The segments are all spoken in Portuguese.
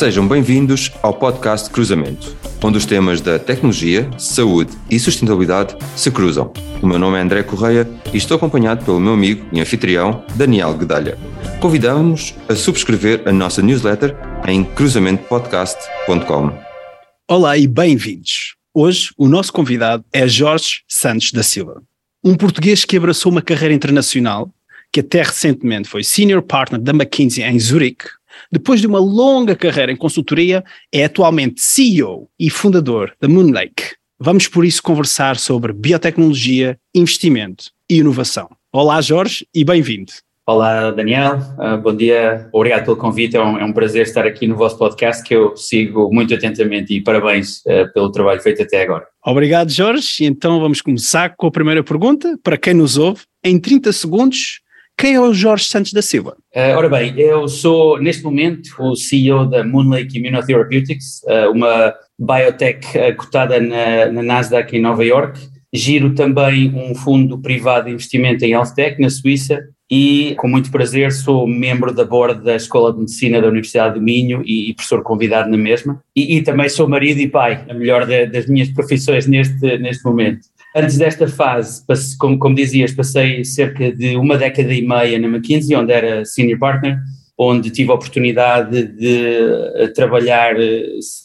Sejam bem-vindos ao podcast Cruzamento, onde os temas da tecnologia, saúde e sustentabilidade se cruzam. O meu nome é André Correia e estou acompanhado pelo meu amigo e anfitrião Daniel Guedalha. Convidamos-nos a subscrever a nossa newsletter em cruzamentopodcast.com. Olá e bem-vindos. Hoje o nosso convidado é Jorge Santos da Silva, um português que abraçou uma carreira internacional, que até recentemente foi Senior Partner da McKinsey em Zurique, depois de uma longa carreira em consultoria, é atualmente CEO e fundador da Moonlake. Vamos por isso conversar sobre biotecnologia, investimento e inovação. Olá Jorge e bem-vindo. Olá Daniel, uh, bom dia, obrigado pelo convite, é um, é um, prazer estar aqui no vosso podcast que eu sigo muito atentamente e parabéns uh, pelo trabalho feito até agora. Obrigado Jorge, então vamos começar com a primeira pergunta, para quem nos ouve, em 30 segundos, quem é o Jorge Santos da Silva? Uh, ora bem, eu sou neste momento o CEO da Moonlake Immunotherapeutics, uh, uma biotech uh, cotada na, na, Nasdaq em Nova York. Giro também um fundo privado de investimento em health tech na Suíça e, com muito prazer, sou membro da board da Escola de Medicina da Universidade do Minho e, e professor convidado na mesma. E, e, também sou marido e pai, a melhor de, das minhas profissões neste, neste momento. Antes desta fase, como, como dizias, passei cerca de uma década e meia na McKinsey, onde era senior partner, onde tive a oportunidade de eh, trabalhar eh,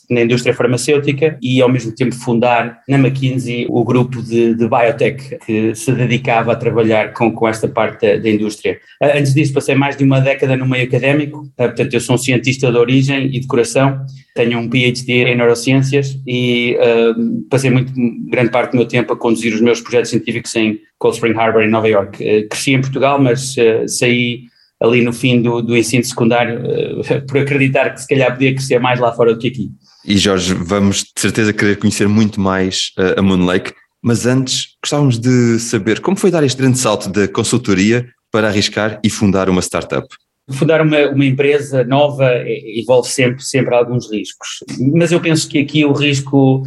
na indústria farmacêutica e ao mesmo tempo fundar na McKinsey o grupo de, de biotech que se dedicava a trabalhar com, com esta parte da, indústria. Eh, antes disso passei mais de uma década no meio académico, portanto eu sou um cientista de origem e de coração, tenho um PhD em neurociências e uh, passei muito grande parte do meu tempo a conduzir os meus projetos científicos em Cold Spring Harbor em Nova York. Uh, cresci em Portugal, mas uh, saí ali no fim do, do ensino secundário, uh, por acreditar que se calhar podia crescer mais lá fora do que aqui. E Jorge, vamos de certeza querer conhecer muito mais uh, a Moonlake, mas antes gostávamos de saber como foi dar este grande salto da consultoria para arriscar e fundar uma startup. Fundar uma, uma empresa nova envolve sempre, sempre alguns riscos, mas eu penso que aqui o risco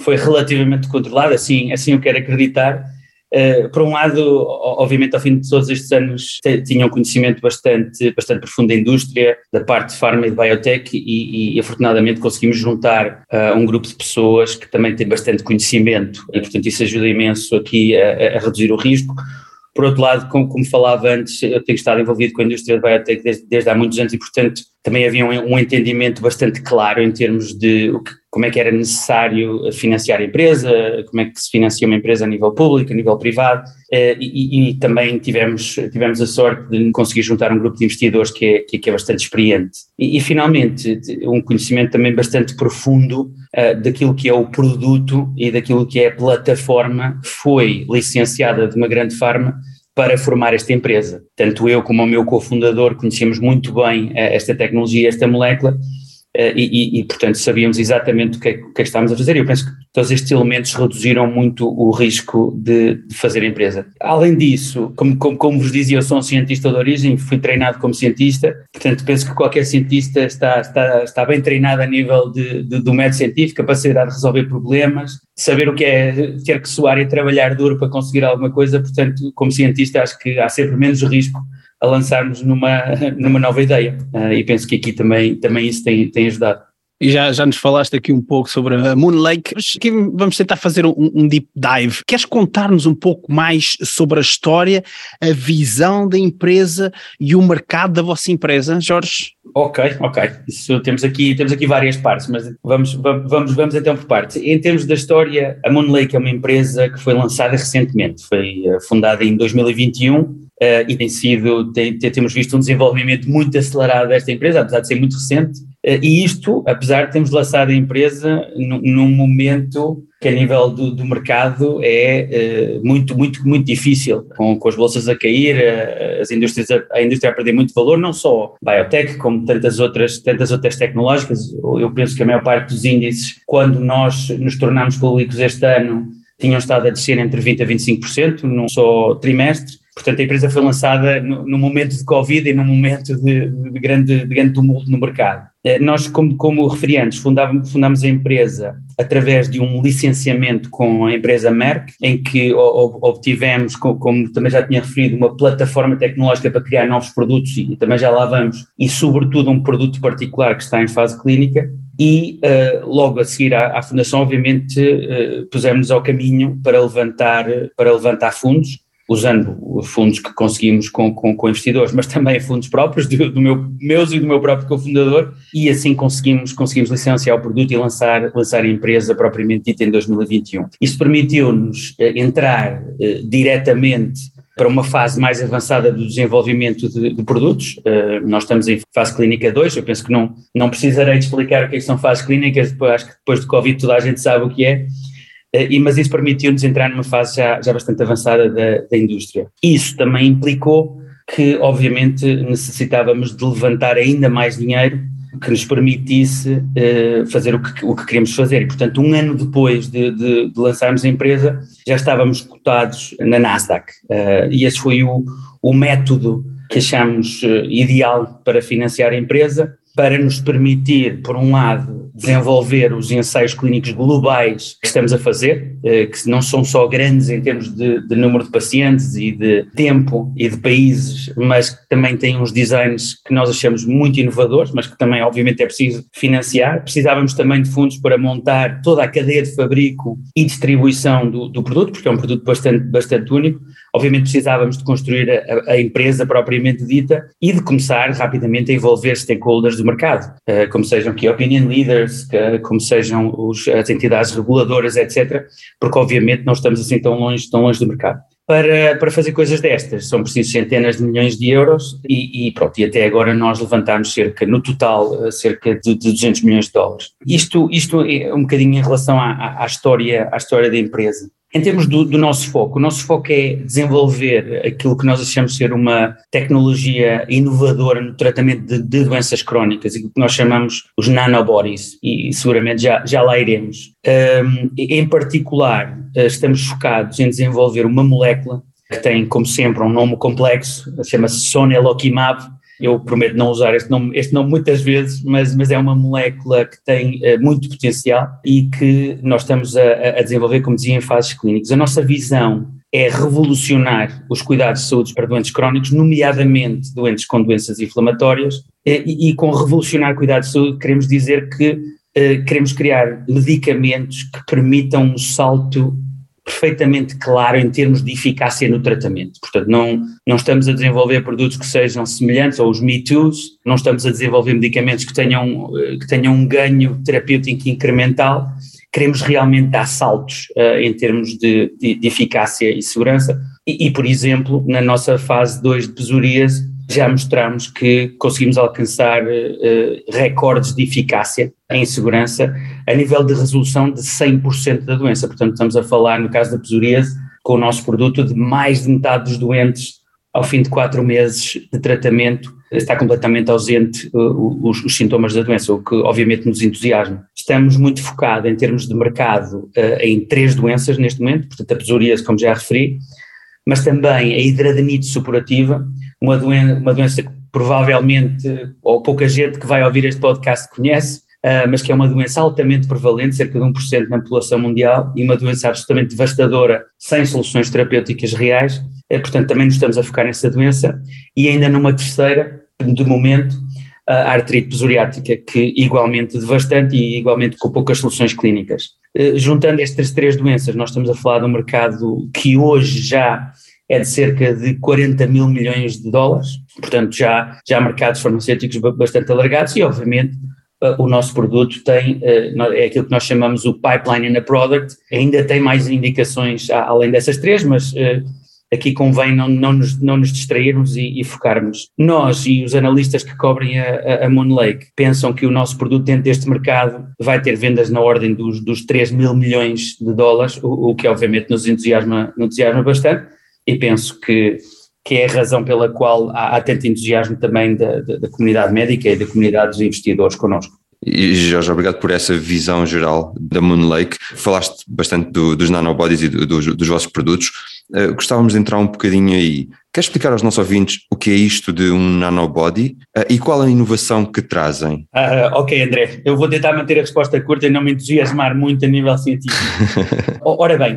foi relativamente controlado, assim, assim eu quero acreditar, Uh, por um lado, obviamente, ao fim de todos estes anos, tinham conhecimento bastante, bastante profundo da indústria, da parte de farma e de biotech, e, e afortunadamente conseguimos juntar uh, um grupo de pessoas que também tem bastante conhecimento, e portanto isso ajuda imenso aqui a, a reduzir o risco. Por outro lado, como, como, falava antes, eu tenho estado envolvido com a indústria de biotech desde, desde há muitos anos e, portanto, também havia um, um entendimento bastante claro em termos de que, como é que era necessário financiar a empresa, como é que se financia uma empresa a nível público, a nível privado, eh, e, e, também tivemos, tivemos a sorte de conseguir juntar um grupo de investidores que é, que é bastante experiente. E, e, finalmente, um conhecimento também bastante profundo uh, daquilo que é o produto e daquilo que é a plataforma foi licenciada de uma grande farma para formar esta empresa. Tanto eu como o meu cofundador conhecemos muito bem uh, esta tecnologia, esta molécula, eh, e, e, portanto, sabíamos exatamente o que, é, o que, é que estávamos a fazer. Eu penso que todos estes elementos reduziram muito o risco de, de fazer empresa. Além disso, como, como, como, vos dizia, eu sou um cientista de origem, fui treinado como cientista, portanto, penso que qualquer cientista está, está, está bem treinado a nível de, de, do método científico, capacidade de resolver problemas, saber o que é ter que suar e trabalhar duro para conseguir alguma coisa, portanto, como cientista, acho que há sempre menos risco a lançarmos numa, numa nova ideia. Uh, e penso que aqui também, também isso tem, tem ajudado. E já, já nos falaste aqui um pouco sobre a Moon Lake, aqui vamos tentar fazer um, um deep dive. Queres contar-nos um pouco mais sobre a história, a visão da empresa e o mercado da vossa empresa, Jorge? Ok, ok. Isso, temos, aqui, temos aqui várias partes, mas vamos, vamos, vamos então por partes. Em termos da história, a Moon Lake é uma empresa que foi lançada recentemente, foi eh, fundada em 2021 Uh, e tem sido, tem, temos visto um desenvolvimento muito acelerado desta empresa, apesar de ser muito recente, e isto, apesar de termos lançado a empresa num momento que a nível do, do mercado é uh, muito, muito, muito difícil, com, com as bolsas a cair, as indústrias a, a, indústria a perder muito valor, não só biotech, como tantas outras, tantas outras tecnológicas, eu penso que a maior parte dos índices, quando nós nos tornamos públicos este ano, tinham estado a descer entre 20% a 25% num só trimestre, Portanto, a empresa foi lançada no, no momento de Covid e num momento de, de, grande, de grande tumulto no mercado. Eh, nós, como, como referi antes, fundamos a empresa através de um licenciamento com a empresa Merck, em que obtivemos, como também já tinha referido, uma plataforma tecnológica para criar novos produtos e também já lá vamos, e sobretudo um produto particular que está em fase clínica. E uh, logo a seguir à, à fundação, obviamente, uh, pusemos ao caminho para levantar, para levantar fundos usando os fundos que conseguimos com, com, com investidores, mas também fundos próprios do, do, meu, meus e do meu próprio cofundador, e assim conseguimos, conseguimos licenciar o produto e lançar, lançar a empresa propriamente dita em 2021. Isso permitiu-nos eh, entrar eh, diretamente para uma fase mais avançada do desenvolvimento de, de produtos. Uh, nós estamos em fase clínica 2, eu penso que não, não precisarei de explicar o que, é que são fases clínicas, depois, acho que depois do Covid toda a gente sabe o que é, e, mas isso permitiu-nos entrar numa fase já, já bastante avançada da, da indústria. Isso também implicou que, obviamente, necessitávamos de levantar ainda mais dinheiro que nos permitisse uh, fazer o que, o que queríamos fazer. E, portanto, um ano depois de, de, de lançarmos a empresa, já estávamos cotados na Nasdaq. Uh, e esse foi o, o método que achamos ideal para financiar a empresa, para nos permitir, por um lado, desenvolver os ensaios clínicos globais que estamos a fazer, eh, que não são só grandes em termos de, de, número de pacientes e de tempo e de países, mas que também têm uns designs que nós achamos muito inovadores, mas que também obviamente é preciso financiar. Precisávamos também de fundos para montar toda a cadeia de fabrico e distribuição do, do produto, porque é um produto bastante, bastante único. Obviamente precisávamos de construir a, a, empresa propriamente dita e de começar rapidamente a envolver stakeholders do mercado, eh, como sejam key opinion leaders, como sejam os, as entidades reguladoras, etc., porque obviamente não estamos assim tão longe, tão longe do mercado. Para, para fazer coisas destas são precisos centenas de milhões de euros e, e pronto, e até agora nós levantámos cerca, no total, cerca de, de 200 milhões de dólares. Isto, isto é um bocadinho em relação à, à, história, à história da empresa. Em termos do, do, nosso foco, o nosso foco é desenvolver aquilo que nós achamos ser uma tecnologia inovadora no tratamento de, de doenças crónicas, e que nós chamamos os nanobodies, e seguramente já, já lá iremos. Um, em particular, eh, estamos focados em desenvolver uma molécula que tem, como sempre, um nome complexo, chama-se sonelokimab, eu prometo não usar este nome, este nome muitas vezes, mas, mas é uma molécula que tem uh, muito potencial e que nós estamos a, a, desenvolver, como dizia, em fases clínicas. A nossa visão é revolucionar os cuidados de saúde para doentes crónicos, nomeadamente doentes com doenças inflamatórias, e, e com revolucionar cuidados de saúde queremos dizer que uh, queremos criar medicamentos que permitam um salto perfeitamente claro em termos de eficácia no tratamento. Portanto, não, não estamos a desenvolver produtos que sejam semelhantes aos Me Too's, não estamos a desenvolver medicamentos que tenham, eh, que tenham um ganho terapêutico incremental, queremos realmente dar saltos uh, em termos de, de, de, eficácia e segurança. E, e, por exemplo, na nossa fase 2 de psoríase, já mostramos que conseguimos alcançar uh, recordes de eficácia em segurança a nível de resolução de 100% da doença. Portanto, estamos a falar, no caso da psoríase, com o nosso produto, de mais de metade dos doentes, ao fim de quatro meses de tratamento, está completamente ausente uh, os, os, sintomas da doença, o que obviamente nos entusiasma. Estamos muito focados em termos de mercado uh, em três doenças neste momento, portanto a psoríase, como já referi, mas também a hidradenite supurativa, uma uma doença que provavelmente, ou pouca gente que vai ouvir este podcast conhece, uh, mas que é uma doença altamente prevalente, cerca de 1% na população mundial, e uma doença absolutamente devastadora, sem soluções terapêuticas reais, uh, portanto também nos estamos a focar nessa doença, e ainda numa terceira, de momento, a artrite psoriática, que igualmente devastante e igualmente com poucas soluções clínicas. Uh, juntando estas três doenças, nós estamos a falar de um mercado que hoje já é de cerca de 40 mil milhões de dólares, portanto já, já há mercados farmacêuticos bastante alargados e obviamente o nosso produto tem, uh, é aquilo que nós chamamos o pipeline in a product, ainda tem mais indicações além dessas três, mas uh, aqui convém não, não, nos, não nos distrairmos e, e, focarmos. Nós e os analistas que cobrem a, a Moon Lake pensam que o nosso produto dentro deste mercado vai ter vendas na ordem dos, dos 3 mil milhões de dólares, o, o que obviamente nos entusiasma, nos entusiasma bastante e penso que, que é a razão pela qual há, há tanto entusiasmo também da, da, da, comunidade médica e da comunidade dos investidores connosco. E Jorge, obrigado por essa visão geral da Moon Lake. Falaste bastante do, dos nanobodies e do, dos, dos vossos produtos. Uh, gostávamos de entrar um bocadinho aí. Quer explicar aos nossos ouvintes o que é isto de um nanobody uh, e qual a inovação que trazem? Uh, ok, André, eu vou tentar manter a resposta curta e não me entusiasmar muito a nível científico. Ora bem,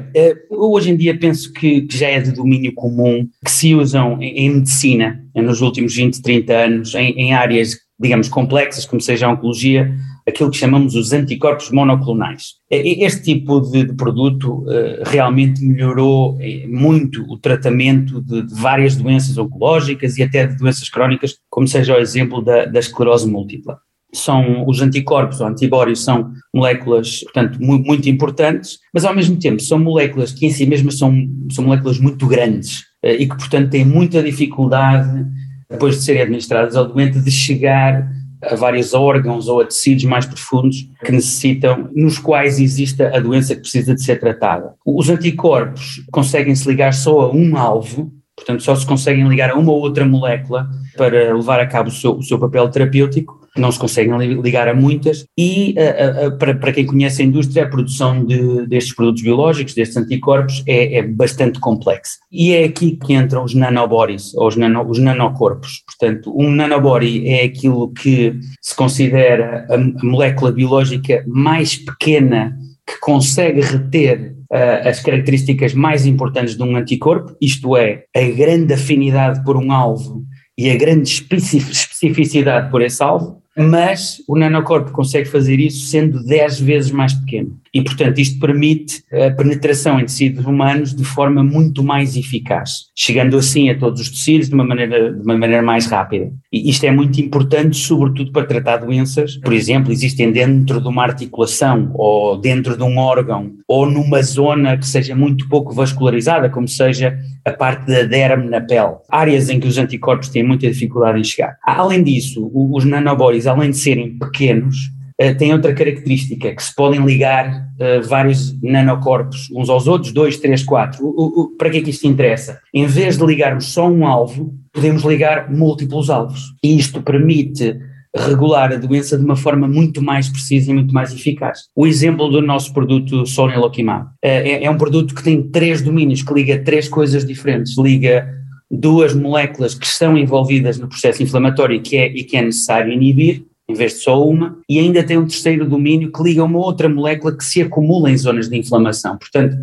uh, hoje em dia penso que, que, já é de domínio comum que se usam em, em medicina nos últimos 20, 30 anos, em, em áreas, digamos, complexas, como seja a oncologia, aquilo que chamamos os anticorpos monoclonais. Este tipo de, produto uh, realmente melhorou eh, muito o tratamento de, várias doenças oncológicas e até de doenças crónicas, como seja o exemplo da, da esclerose múltipla. São os anticorpos ou antibódios são moléculas, portanto, muito, importantes, mas ao mesmo tempo são moléculas que em si mesmas são, são moléculas muito grandes uh, e que, portanto, têm muita dificuldade, depois de serem administradas ao doente, de chegar a vários órgãos ou a tecidos mais profundos que necessitam, nos quais exista a doença que precisa de ser tratada. Os anticorpos conseguem se ligar só a um alvo, portanto só se conseguem ligar a uma ou outra molécula para levar a cabo o seu, o seu papel terapêutico, não se conseguem ligar a muitas, e a, a, para, para quem conhece a indústria, a produção de, destes produtos biológicos, destes anticorpos, é, é, bastante complexa. E é aqui que entram os nanobodies, ou os, nano, os nanocorpos. Portanto, um nanobody é aquilo que se considera a, a molécula biológica mais pequena que consegue reter as características mais importantes de um anticorpo, isto é, a grande afinidade por um alvo e a grande especificidade por esse alvo, mas o nanocorpo consegue fazer isso sendo 10 vezes mais pequeno. E, portanto, isto permite a penetração em tecidos humanos de forma muito mais eficaz, chegando assim a todos os tecidos de uma maneira, de uma maneira mais rápida. E isto é muito importante, sobretudo para tratar doenças, por exemplo, existem dentro de uma articulação, ou dentro de um órgão, ou numa zona que seja muito pouco vascularizada, como seja a parte da derme na pele, áreas em que os anticorpos têm muita dificuldade em chegar. Além disso, os nanobodies, além de serem pequenos, uh, têm outra característica, que se podem ligar uh, vários nanocorpos uns aos outros, dois, três, quatro. O, o, para que é que isto interessa? Em vez de ligarmos só um alvo, podemos ligar múltiplos alvos. E isto permite regular a doença de uma forma muito mais precisa e muito mais eficaz. O exemplo do nosso produto Sonelokimab é, é um produto que tem três domínios, que liga três coisas diferentes, liga duas moléculas que estão envolvidas no processo inflamatório que é, e que é necessário inibir, em vez de só uma, e ainda tem um terceiro domínio que liga uma outra molécula que se acumula em zonas de inflamação. Portanto,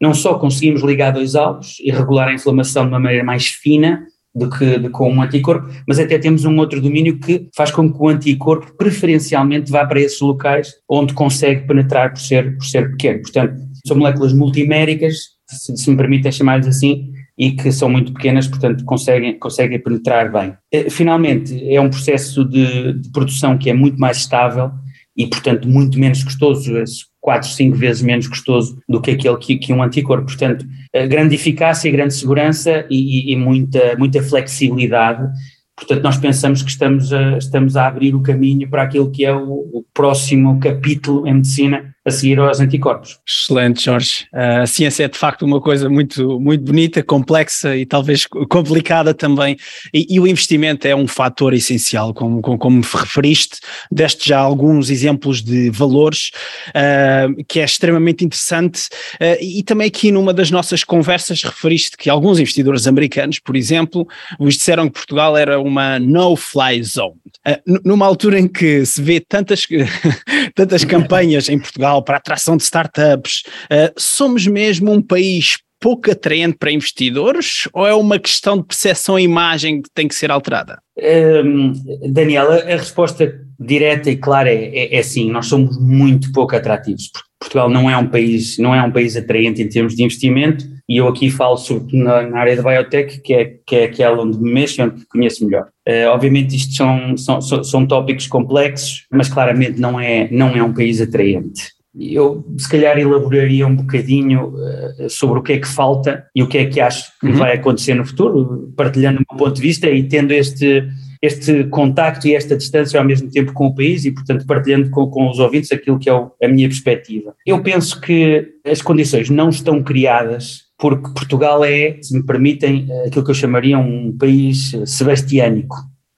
não só conseguimos ligar dois alvos e regular a inflamação de uma maneira mais fina do que, do que com um anticorpo, mas até temos um outro domínio que faz com que o anticorpo preferencialmente vá para esses locais onde consegue penetrar por ser, por ser pequeno. Portanto, são moléculas multiméricas, se, se me permitem chamar-lhes assim, e que são muito pequenas, portanto conseguem, conseguem penetrar bem. Eh, finalmente, é um processo de, de produção que é muito mais estável e, portanto, muito menos custoso, 4, 5 vezes menos custoso do que aquele que, que um anticorpo. Portanto, grande eficácia, grande segurança e, e, e muita, muita flexibilidade Portanto, nós pensamos que estamos a, estamos a abrir o caminho para aquilo que é o, o próximo capítulo em medicina a seguir aos anticorpos. Excelente, Jorge. A ciência é de facto uma coisa muito, muito bonita, complexa e talvez complicada também, e, e o investimento é um fator essencial, como, como, como referiste, deste já alguns exemplos de valores, uh, que é extremamente interessante, uh, e também aqui numa das nossas conversas referiste que alguns investidores americanos, por exemplo, vos disseram que Portugal era uma no-fly zone. Uh, numa altura em que se vê tantas, tantas campanhas em Portugal para a atração de startups, uh, somos mesmo um país pouco atraente para investidores ou é uma questão de percepção e imagem que tem que ser alterada? Um, Daniela, a resposta direta e clara é, é, é sim, nós somos muito pouco atrativos. Portugal não é um país, não é um país atraente em termos de investimento e eu aqui falo sobre na, na área da biotech, que é, que é aquela onde me mexo e onde conheço melhor. Uh, obviamente isto são, são, são, são tópicos complexos, mas claramente não é, não é um país atraente eu se calhar elaboraria um bocadinho uh, sobre o que é que falta e o que é que acho que uhum. vai acontecer no futuro, partilhando o meu ponto de vista e tendo este, este contacto e esta distância ao mesmo tempo com o país e, portanto, partilhando com, com os ouvintes aquilo que é o, a minha perspectiva. Eu penso que as condições não estão criadas porque Portugal é, se me permitem, aquilo que eu chamaria um país sebastiânico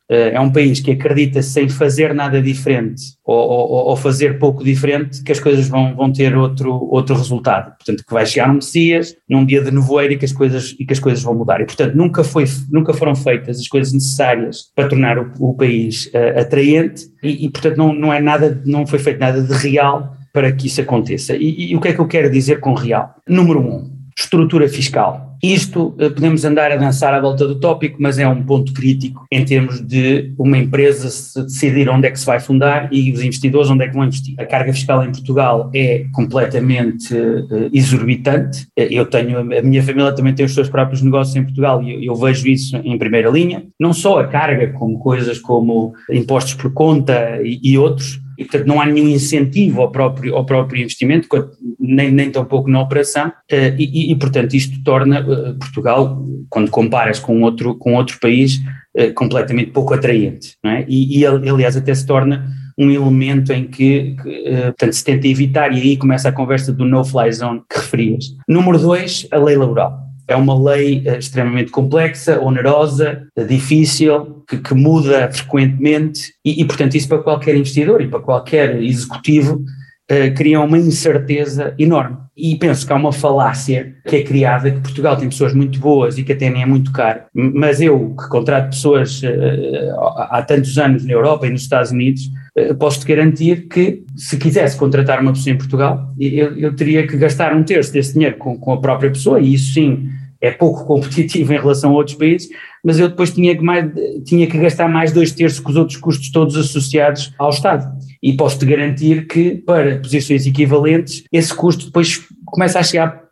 é um país que acredita sem fazer nada diferente ou, ou, ou, fazer pouco diferente que as coisas vão, vão ter outro, outro resultado. Portanto, que vai chegar um Messias num dia de nevoeiro e que as coisas, e que as coisas vão mudar. E, portanto, nunca, foi, nunca foram feitas as coisas necessárias para tornar o, o país uh, atraente e, e, portanto, não, não é nada, não foi feito nada de real para que isso aconteça. E, e o que é que eu quero dizer com real? Número um, estrutura fiscal. Isto eh, podemos andar a dançar à volta do tópico, mas é um ponto crítico em termos de uma empresa se decidir onde é que se vai fundar e os investidores onde é que vão investir. A carga fiscal em Portugal é completamente uh, exorbitante. Eh, eu tenho, a minha família também tem os seus próprios negócios em Portugal e eu, eu vejo isso em primeira linha. Não só a carga, como coisas como impostos por conta e, e outros, e portanto não há nenhum incentivo ao próprio, ao próprio investimento, nem, nem tão pouco na operação, eh, e, e portanto isto torna eh, Portugal, quando comparas com outro, com outro país, eh, completamente pouco atraente, não é? E, e aliás até se torna um elemento em que, que portanto, se tenta evitar, e aí começa a conversa do no-fly zone que referias. Número dois, a lei laboral. É uma lei uh, extremamente complexa, onerosa, uh, difícil, que, que, muda frequentemente e, e, portanto, isso para qualquer investidor e para qualquer executivo uh, cria uma incerteza enorme. E penso que há uma falácia que é criada que Portugal tem pessoas muito boas e que até nem é muito caro, mas eu que contrato pessoas há tantos anos na Europa e nos Estados Unidos, posso-te garantir que se quisesse contratar uma pessoa em Portugal, eu, eu teria que gastar um terço desse dinheiro com, com a própria pessoa, e isso sim é pouco competitivo em relação a outros países, mas eu depois tinha que, mais, tinha que gastar mais dois terços com os outros custos todos associados ao Estado. E posso-te garantir que, para posições equivalentes, esse custo depois começa a chegar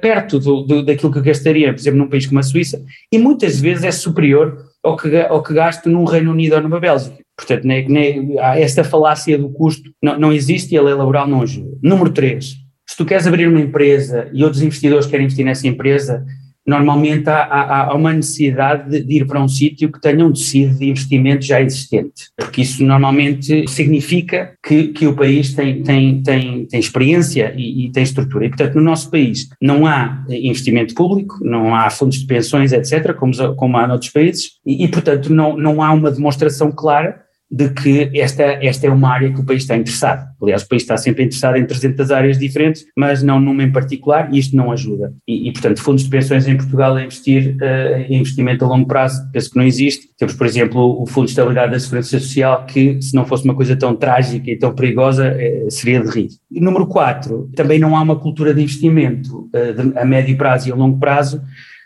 perto do, do, daquilo que eu gastaria, por exemplo, num país como a Suíça, e muitas vezes é superior ao que, ao que gasto num Reino Unido ou numa Bélgica. Portanto, nem, nem, esta falácia do custo não, não existe e a lei laboral não ajuda. Número 3, se tu queres abrir uma empresa e outros investidores querem investir nessa empresa, normalmente há, há, há uma necessidade de, de, ir para um sítio que tenha um tecido de investimento já existente, porque isso normalmente significa que, que o país tem, tem, tem, tem experiência e, e, tem estrutura. E, portanto, no nosso país não há investimento público, não há fundos de pensões, etc., como, como há noutros países, e, e portanto, não, não há uma demonstração clara de que esta, esta é uma área que o país está interessado. Aliás, o país está sempre interessado em 300 áreas diferentes, mas não numa em particular, e isto não ajuda. E, e portanto, fundos de pensões em Portugal a investir uh, em investimento a longo prazo, penso que não existe. Temos, por exemplo, o Fundo de Estabilidade da Segurança Social, que, se não fosse uma coisa tão trágica e tão perigosa, eh, seria de rir. E número 4, também não há uma cultura de investimento uh, de, a médio prazo e a longo prazo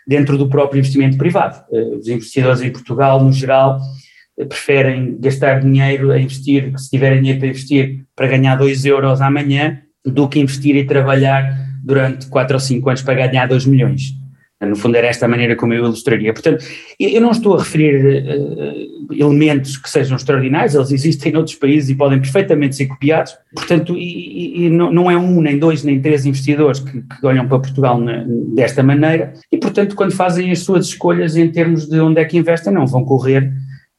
dentro do próprio investimento privado. Os investidores em Portugal, no geral, preferem gastar dinheiro a investir, se tiverem dinheiro para investir, para ganhar 2 euros amanhã, do que investir e trabalhar durante 4 ou 5 anos para ganhar 2 milhões. No fundo, era esta a maneira como eu ilustraria. Portanto, eu não estou a referir uh, elementos que sejam extraordinários, eles existem em outros países e podem perfeitamente ser copiados. Portanto, e, e não, não, é um, nem dois, nem três investidores que, que olham para Portugal na, desta maneira. E, portanto, quando fazem as suas escolhas em termos de onde é que investem, não vão correr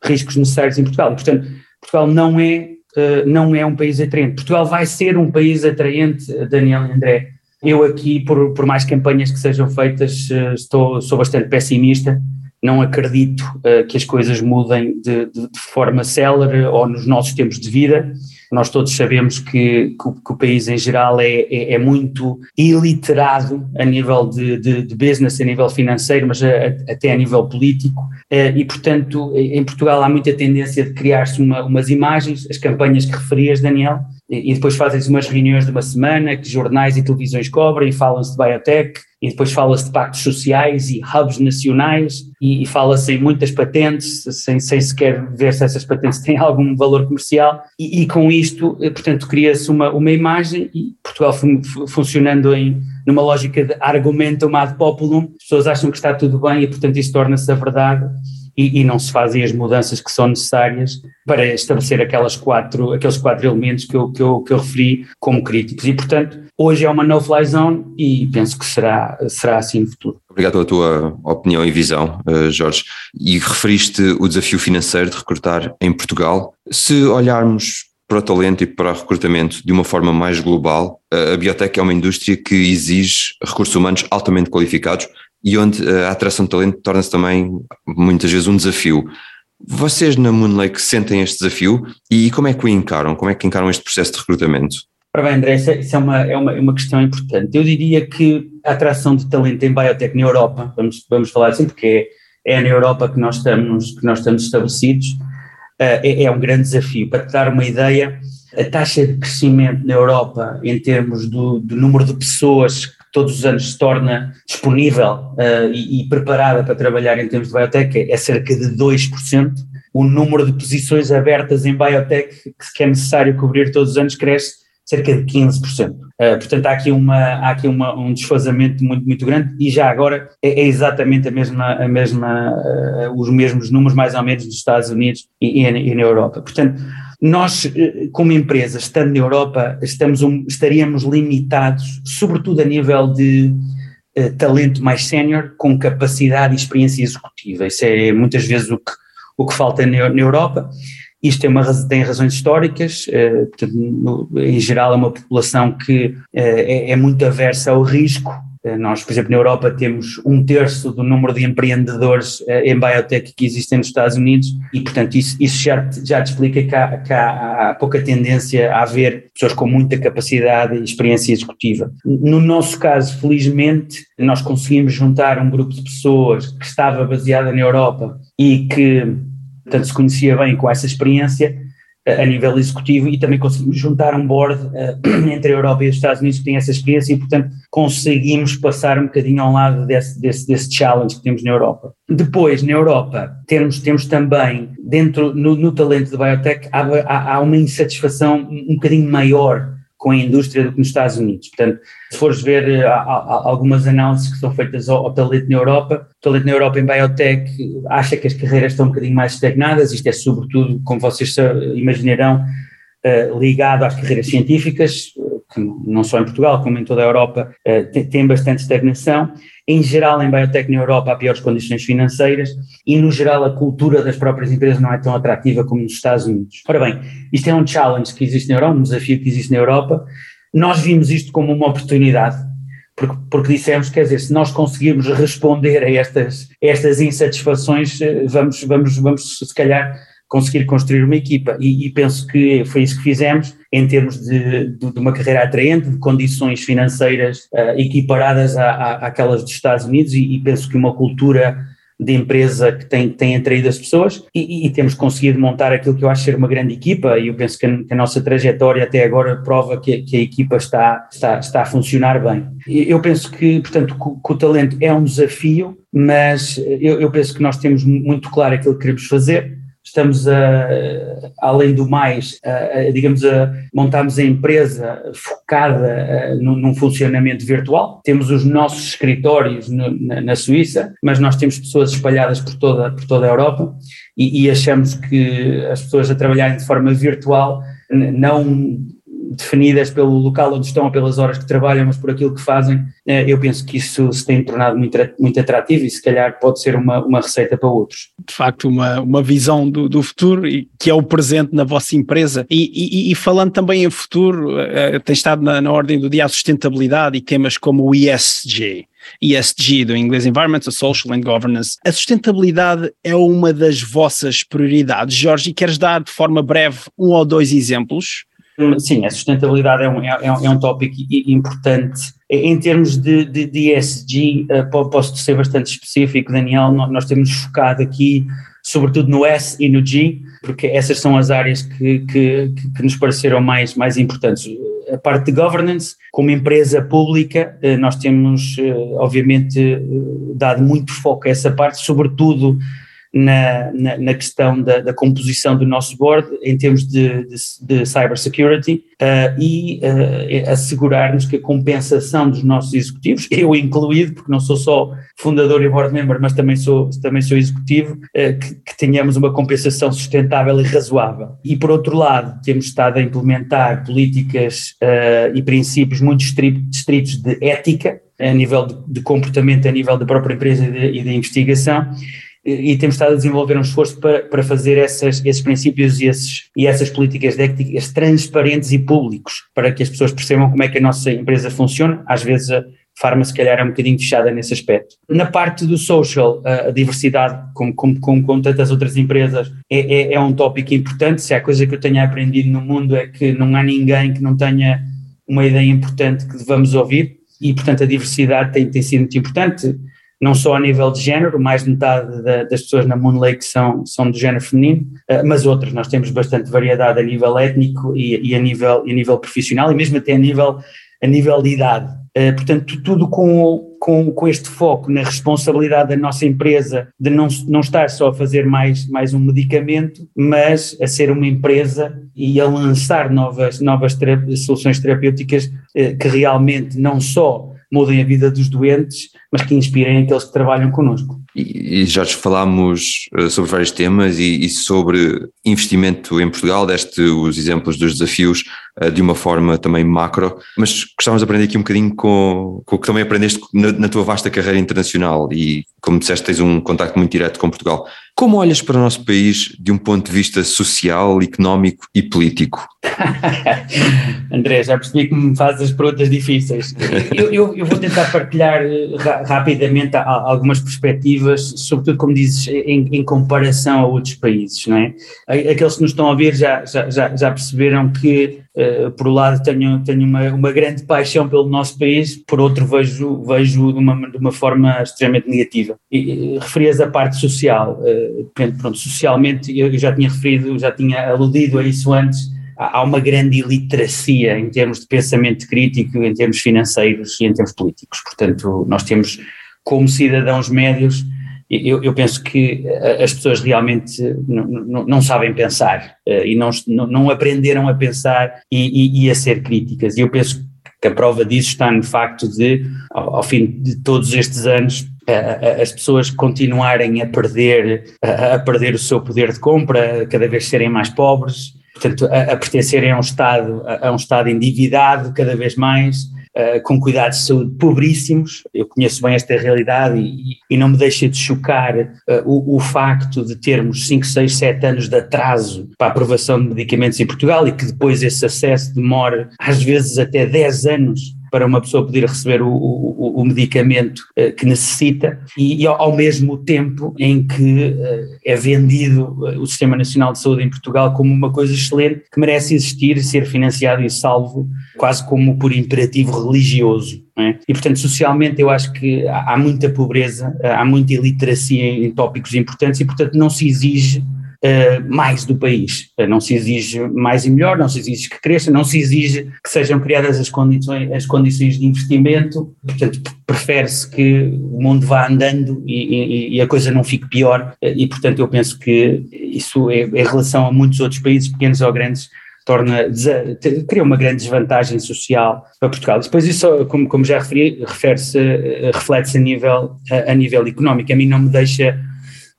riscos necessários em Portugal. portanto, Portugal não é, uh, não é um país atraente. Portugal vai ser um país atraente, Daniel e André. Eu aqui, por, por mais campanhas que sejam feitas, uh, estou, sou bastante pessimista. Não acredito uh, que as coisas mudem de, de, de forma célere ou nos nossos tempos de vida. Nós todos sabemos que, que, que o país em geral é, é, é muito iliterado a nível de, de, de, business, a nível financeiro, mas a, a, até a nível político. Eh, e, portanto, em Portugal há muita tendência de criar-se uma, umas imagens, as campanhas que referias, Daniel, e depois fazem-se umas reuniões de uma semana que jornais e televisões cobrem falam-se de biotech e depois fala-se de pactos sociais e hubs nacionais e, e fala-se em muitas patentes sem, sem sequer ver se essas patentes têm algum valor comercial. E, e com isto, eh, portanto, cria-se uma, uma imagem e Portugal fun, funcionando em numa lógica de argumentum ad populum, as pessoas acham que está tudo bem e portanto isso torna-se a verdade e, e, não se fazem as mudanças que são necessárias para estabelecer aquelas quatro, aqueles quatro elementos que eu, que, eu, que eu referi como críticos. E, portanto, hoje é uma no-fly zone e penso que será, será assim no futuro. Obrigado pela tua opinião e visão, eh, Jorge. E referiste o desafio financeiro de recrutar em Portugal. Se olharmos para o talento e para o recrutamento de uma forma mais global, a biotech é uma indústria que exige recursos humanos altamente qualificados, e onde a atração de talento torna-se também muitas vezes um desafio. Vocês na Moonlake sentem este desafio e como é que o encaram? Como é que encaram este processo de recrutamento? Ora bem, André, isso é uma, é, uma, é uma questão importante. Eu diria que a atração de talento em biotech na Europa, vamos, vamos falar assim, porque é, é na Europa que nós estamos, que nós estamos estabelecidos, uh, é, é um grande desafio. Para te dar uma ideia, a taxa de crescimento na Europa em termos do, do número de pessoas todos os anos se torna disponível uh, e, e, preparada para trabalhar em termos de biotech é cerca de 2%. O número de posições abertas em biotech que é necessário cobrir todos os anos cresce cerca de 15%. Uh, eh, portanto, há aqui, uma, há aqui uma, um desfazamento muito, muito grande e já agora é, é exatamente a mesma, a mesma, uh, os mesmos números mais ou menos nos Estados Unidos e, e, e na Europa. Portanto, nós, eh, como empresa, estando na Europa, estamos um, estaríamos limitados, sobretudo a nível de uh, talento mais sénior, com capacidade e experiência executiva. Isso é muitas vezes o que, o que falta na, na Europa. Isto tem, uma, tem razões históricas, eh, em geral é uma população que eh, é, é muito aversa ao risco, eh, nós, por exemplo, na Europa temos um terço do número de empreendedores em biotech que existem nos Estados Unidos e, portanto, isso, isso já, já te explica que há, que há, pouca tendência a haver pessoas com muita capacidade e experiência executiva. No nosso caso, felizmente, nós conseguimos juntar um grupo de pessoas que estava baseada na Europa e que portanto se conhecia bem com essa experiência uh, a nível executivo e também conseguimos juntar um board uh, entre a Europa e os Estados Unidos que tem essa experiência e portanto conseguimos passar um bocadinho ao lado desse, desse, desse challenge que temos na Europa. Depois, na Europa, temos, temos também, dentro, no, no talento de biotech, há, há, há uma insatisfação um bocadinho maior com a indústria do que nos Estados Unidos. Portanto, se fores ver eh, há, há algumas análises que são feitas ao, ao, talento na Europa, o talento na Europa em biotech acha que as carreiras estão um bocadinho mais estagnadas, isto é sobretudo, como vocês imaginarão, uh, ligado às carreiras científicas, que não só em Portugal, como em toda a Europa, tem, tem bastante estagnação, em geral, em biotech na Europa há piores condições financeiras e, no geral, a cultura das próprias empresas não é tão atrativa como nos Estados Unidos. Ora bem, isto é um challenge que existe na Europa, um desafio que existe na Europa. Nós vimos isto como uma oportunidade, porque, porque dissemos, quer dizer, se nós conseguirmos responder a estas, estas insatisfações, eh, vamos, vamos, vamos, se calhar, conseguir construir uma equipa. E, e, penso que foi isso que fizemos em termos de, de, de uma carreira atraente, de condições financeiras uh, equiparadas à, à, àquelas dos Estados Unidos e, e, penso que uma cultura de empresa que tem, tem atraído as pessoas e, e, temos conseguido montar aquilo que eu acho ser uma grande equipa e eu penso que a, que a nossa trajetória até agora prova que, que, a equipa está, está, está a funcionar bem. Eu penso que, portanto, que, o talento é um desafio, mas eu, eu penso que nós temos muito claro aquilo que queremos fazer, estamos a, além do mais, a, a, digamos, a montarmos a empresa focada num, num, funcionamento virtual. Temos os nossos escritórios no, na, na, Suíça, mas nós temos pessoas espalhadas por toda, por toda a Europa e, e achamos que as pessoas a trabalharem de forma virtual não definidas pelo local onde estão pelas horas que trabalham, mas por aquilo que fazem, eh, eu penso que isso se tem tornado muito, muito atrativo e se calhar pode ser uma, uma receita para outros. De facto, uma, uma visão do, do futuro e que é o presente na vossa empresa. E, e, e falando também em futuro, uh, tem estado na, na ordem do dia a sustentabilidade e temas como o ESG. ESG, do inglês Environmental, Social and Governance. A sustentabilidade é uma das vossas prioridades, Jorge, e queres dar de forma breve um ou dois exemplos? Sim, a sustentabilidade é um, é, é um tópico importante. Em termos de, de, de ESG, eh, posso ser bastante específico, Daniel, nós temos focado aqui sobretudo no S e no G, porque essas são as áreas que, que, que nos pareceram mais, mais importantes. A parte de governance, como empresa pública, eh, nós temos, eh, obviamente, dado muito foco a essa parte, sobretudo na, na, na questão da, da, composição do nosso board em termos de, de, de cybersecurity uh, e uh, assegurar-nos que a compensação dos nossos executivos, eu incluído, porque não sou só fundador e board member, mas também sou, também sou executivo, uh, que, que, tenhamos uma compensação sustentável e razoável. E por outro lado, temos estado a implementar políticas e princípios muito estritos de ética, a nível de, de, comportamento, a nível da própria empresa e da investigação, e temos estado a desenvolver um esforço para, para fazer essas, esses princípios e, esses, e essas políticas éticas transparentes e públicos, para que as pessoas percebam como é que a nossa empresa funciona. Às vezes Farma, se calhar, é um bocadinho fechada nesse aspecto. Na parte do social, a diversidade, como, como, como, como tantas outras empresas, é, é, é, um tópico importante. Se há coisa que eu tenha aprendido no mundo é que não há ninguém que não tenha uma ideia importante que devamos ouvir e, portanto, a diversidade tem, tem sido muito importante, não só a nível de género, mais de metade da, das pessoas na Moon Lake são, são do género feminino, eh, mas outras, nós temos bastante variedade a nível étnico e, e a, nível, a nível profissional e mesmo até a nível, a nível de idade. Uh, portanto, tudo com, com, com este foco na responsabilidade da nossa empresa de não, não estar só a fazer mais, mais um medicamento, mas a ser uma empresa e a lançar novas, novas soluções terapêuticas uh, que realmente não só mudem a vida dos doentes, mas que inspirem aqueles que trabalham connosco. E, e já falámos uh, sobre vários temas e, e, sobre investimento em Portugal, deste os exemplos dos desafios de uma forma também macro, mas gostávamos de aprender aqui um bocadinho com, com o que também aprendeste na, na, tua vasta carreira internacional e, como disseste, tens um contacto muito direto com Portugal. Como olhas para o nosso país de um ponto de vista social, económico e político? André, já percebi que me fazes as perguntas difíceis. Eu, eu, eu vou tentar partilhar eh, rapidamente algumas perspectivas, sobretudo, como dizes, em, em, comparação a outros países, não é? Aqueles que nos estão a ouvir já, já, já perceberam que, uh, por um lado, tenho, tenho uma, uma grande paixão pelo nosso país, por outro, vejo, vejo de, uma, de uma forma extremamente negativa. E, referias a parte social, uh, pronto, socialmente, eu já tinha referido, já tinha aludido a isso antes há uma grande iliteracia em termos de pensamento crítico, em termos financeiros e em termos políticos. Portanto, nós temos, como cidadãos médios, eu, eu penso que as pessoas realmente não, não, não sabem pensar eh, e não, não, aprenderam a pensar e, e, e, a ser críticas. E eu penso que a prova disso está no facto de, ao, ao fim de todos estes anos, as pessoas continuarem a perder, a perder o seu poder de compra, cada vez serem mais pobres, portanto, a, a pertencerem a um Estado, a, a, um Estado endividado cada vez mais, uh, com cuidados de saúde pobríssimos. Eu conheço bem esta realidade e, e não me deixa de chocar uh, o, o, facto de termos 5, 6, 7 anos de atraso para a aprovação de medicamentos em Portugal e que depois esse acesso demora às vezes até 10 anos para uma pessoa poder receber o, o, o medicamento uh, que necessita e, e, ao mesmo tempo em que uh, é vendido uh, o Sistema Nacional de Saúde em Portugal como uma coisa excelente que merece existir, ser financiado e salvo quase como por imperativo religioso. É? E, portanto, socialmente eu acho que há, muita pobreza, há muita iliteracia em tópicos importantes e, portanto, não se exige uh, mais do país. Uh, não se exige mais e melhor, não se exige que cresça, não se exige que sejam criadas as condições, as condições de investimento, portanto, prefere-se que o mundo vá andando e, e, e, a coisa não fique pior, uh, e portanto eu penso que isso é, em relação a muitos outros países, pequenos ou grandes, torna, cria uma grande desvantagem social para Portugal. Depois isso, como, como já referi, refere-se, reflete-se a nível, a, a nível económico. A mim não me deixa,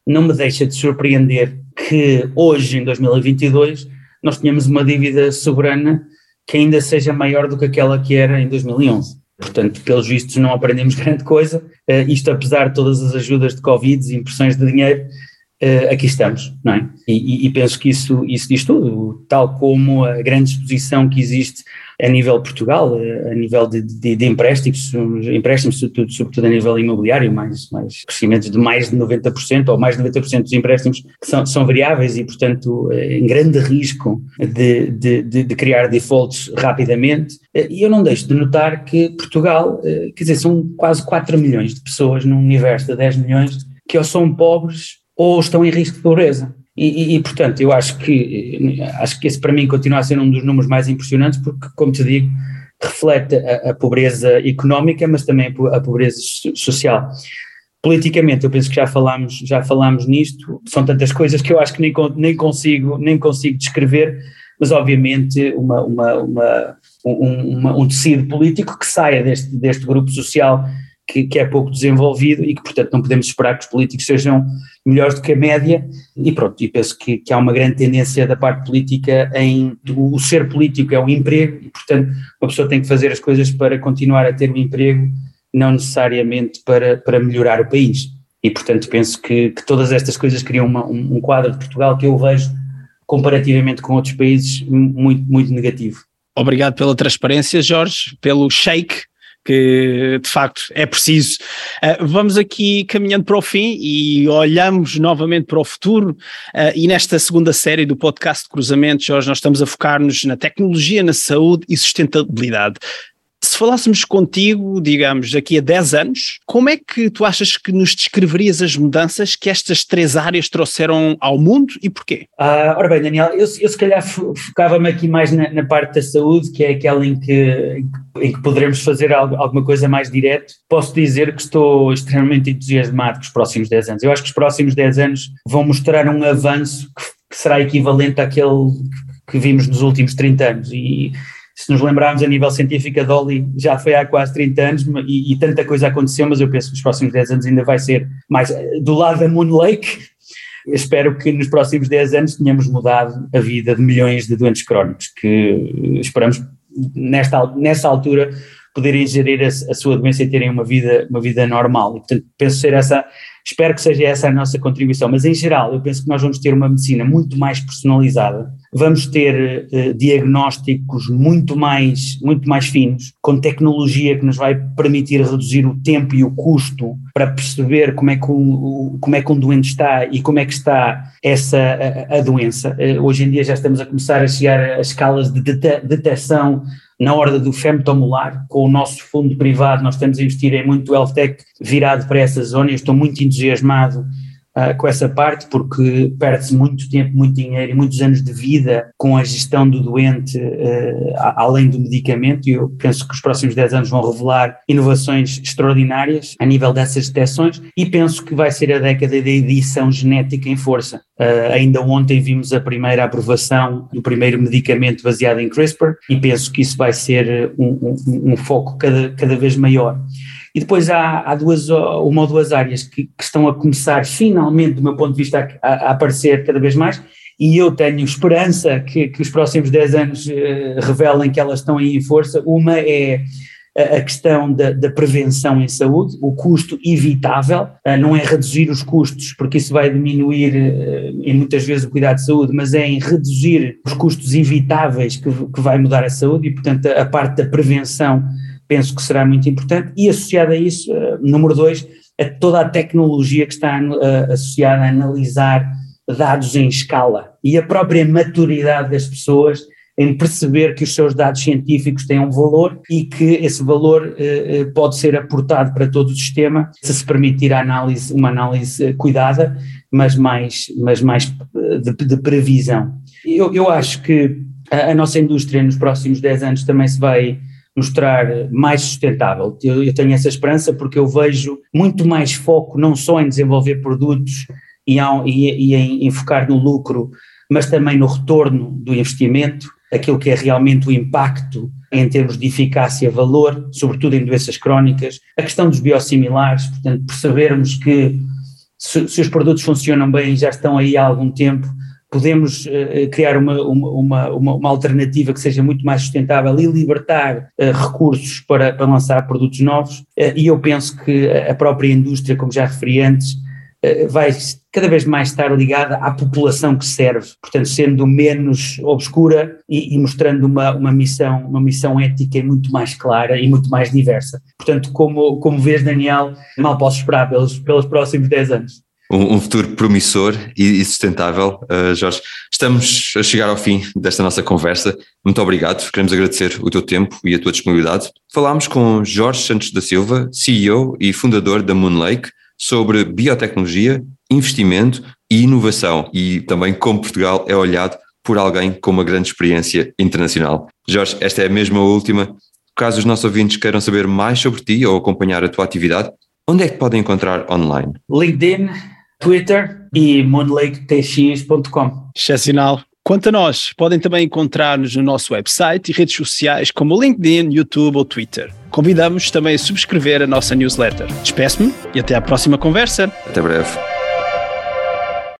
não me deixa de surpreender que hoje, em 2022, nós tenhamos uma dívida soberana que ainda seja maior do que aquela que era em 2011. Portanto, pelos vistos, não aprendemos grande coisa. Uh, isto, apesar de todas as ajudas de Covid e impressões de dinheiro, uh, aqui estamos, não é? E, e, e, penso que isso, isso diz tudo, tal como a grande exposição que existe a nível Portugal, a nível de, de, de empréstimos, empréstimos sobretudo, sobretudo a nível imobiliário, mais, mais crescimentos de mais de 90% ou mais de 90% dos empréstimos que são, são variáveis e, portanto, eh, em grande risco de, de, de, criar defaults rapidamente. Eh, e eu não deixo de notar que Portugal, eh, quer dizer, são quase 4 milhões de pessoas num universo de 10 milhões que ou são pobres ou estão em risco de pobreza. E, e, e, portanto, eu acho que, acho que esse para mim continua a ser um dos números mais impressionantes, porque, como te digo, reflete a, a pobreza económica, mas também a pobreza social. Politicamente, eu penso que já falámos, já falámos nisto, são tantas coisas que eu acho que nem, nem, consigo, nem consigo descrever, mas obviamente uma, uma, uma, um, uma, um tecido político que saia deste, deste grupo social que, que, é pouco desenvolvido e que, portanto, não podemos esperar que os políticos sejam melhores do que a média e pronto, e penso que, que há uma grande tendência da parte política em o, ser político é um emprego e, portanto, uma pessoa tem que fazer as coisas para continuar a ter um emprego, não necessariamente para, para melhorar o país. E, portanto, penso que, que todas estas coisas criam uma, um, um quadro de Portugal que eu vejo, comparativamente com outros países, muito, muito negativo. Obrigado pela transparência, Jorge, pelo shake que de facto é preciso. Uh, vamos aqui caminhando para o fim e olhamos novamente para o futuro. Uh, e nesta segunda série do podcast de Cruzamentos, Jorge, nós estamos a focar-nos na tecnologia, na saúde e sustentabilidade. Se falássemos contigo, digamos, daqui a 10 anos, como é que tu achas que nos descreverias as mudanças que estas três áreas trouxeram ao mundo e porquê? Ah, ora bem, Daniel, eu, eu se calhar focava-me aqui mais na, na, parte da saúde, que é aquela em que, em que poderemos fazer algo, alguma coisa mais direto. Posso dizer que estou extremamente entusiasmado com os próximos 10 anos. Eu acho que os próximos 10 anos vão mostrar um avanço que, que será equivalente àquele que vimos nos últimos 30 anos. E se nos lembrarmos a nível científico, a Dolly já foi há quase 30 anos e, e, tanta coisa aconteceu, mas eu penso que nos próximos 10 anos ainda vai ser mais do lado da Moon Lake. Espero que nos próximos 10 anos tenhamos mudado a vida de milhões de doentes crónicos, que esperamos nesta, nessa altura poderem gerir a, a, sua doença e terem uma vida, uma vida normal. E, portanto, penso ser essa Espero que seja essa a nossa contribuição, mas em geral eu penso que nós vamos ter uma medicina muito mais personalizada, vamos ter uh, diagnósticos muito mais, muito mais finos, com tecnologia que nos vai permitir reduzir o tempo e o custo para perceber como é que um, como é que um doente está e como é que está essa a, a doença. Uh, hoje em dia já estamos a começar a chegar a escalas de detecção na ordem do femtomolar, com o nosso fundo privado, nós estamos a investir em muito health tech virado para essa zona, eu estou muito entusiasmado uh, com essa parte, porque perde-se muito tempo, muito dinheiro e muitos anos de vida com a gestão do doente, uh, além do medicamento, e eu penso que os próximos 10 anos vão revelar inovações extraordinárias a nível dessas detecções, e penso que vai ser a década da edição genética em força. Uh, ainda ontem vimos a primeira aprovação do primeiro medicamento baseado em CRISPR, e penso que isso vai ser um, um, um foco cada, cada vez maior. E depois há, há duas, uma ou duas áreas que, que, estão a começar finalmente, do meu ponto de vista, a, a aparecer cada vez mais, e eu tenho esperança que, que os próximos 10 anos eh, revelem que elas estão aí em força. Uma é a questão da, da, prevenção em saúde, o custo evitável, eh, não é reduzir os custos, porque isso vai diminuir eh, em muitas vezes o cuidado de saúde, mas é em reduzir os custos evitáveis que, que vai mudar a saúde. E, portanto, a parte da prevenção penso que será muito importante, e associado a isso, uh, número dois, a toda a tecnologia que está uh, associada a analisar dados em escala e a própria maturidade das pessoas em perceber que os seus dados científicos têm um valor e que esse valor uh, pode ser aportado para todo o sistema se se permitir a análise, uma análise cuidada, mas mais, mas mais de, de previsão. Eu, eu acho que a, a nossa indústria nos próximos 10 anos também se vai mostrar mais sustentável. Eu, eu, tenho essa esperança porque eu vejo muito mais foco não só em desenvolver produtos e, e, e em, em focar no lucro, mas também no retorno do investimento, aquilo que é realmente o impacto em termos de eficácia, valor, sobretudo em doenças crónicas, a questão dos biosimilares, portanto, percebermos que se, se os produtos funcionam bem já estão aí há algum tempo, podemos uh, criar uma, uma, uma, uma, alternativa que seja muito mais sustentável e libertar uh, recursos para, para lançar produtos novos. Uh, e eu penso que a própria indústria, como já referi antes, vai cada vez mais estar ligada à população que serve, portanto, sendo menos obscura e, e mostrando uma, uma, missão, uma missão ética muito mais clara e muito mais diversa. Portanto, como, como vês, Daniel, mal posso esperar pelos, pelos próximos 10 anos um, um, futuro promissor e, e sustentável. Uh, Jorge, estamos a chegar ao fim desta nossa conversa. Muito obrigado, queremos agradecer o teu tempo e a tua disponibilidade. Falámos com Jorge Santos da Silva, CEO e fundador da Moonlake, sobre biotecnologia, investimento e inovação e também como Portugal é olhado por alguém com uma grande experiência internacional. Jorge, esta é a última. Caso os nossos ouvintes queiram saber mais sobre ti ou acompanhar a tua atividade, onde é que podem encontrar online? LinkedIn, Twitter e moonlaketx.com. Excepcional. Quanto a nós, podem também encontrar-nos no nosso website e redes sociais como LinkedIn, YouTube ou Twitter. Convidamos também a subscrever a nossa newsletter. Despeço-me e até à próxima conversa. Até breve.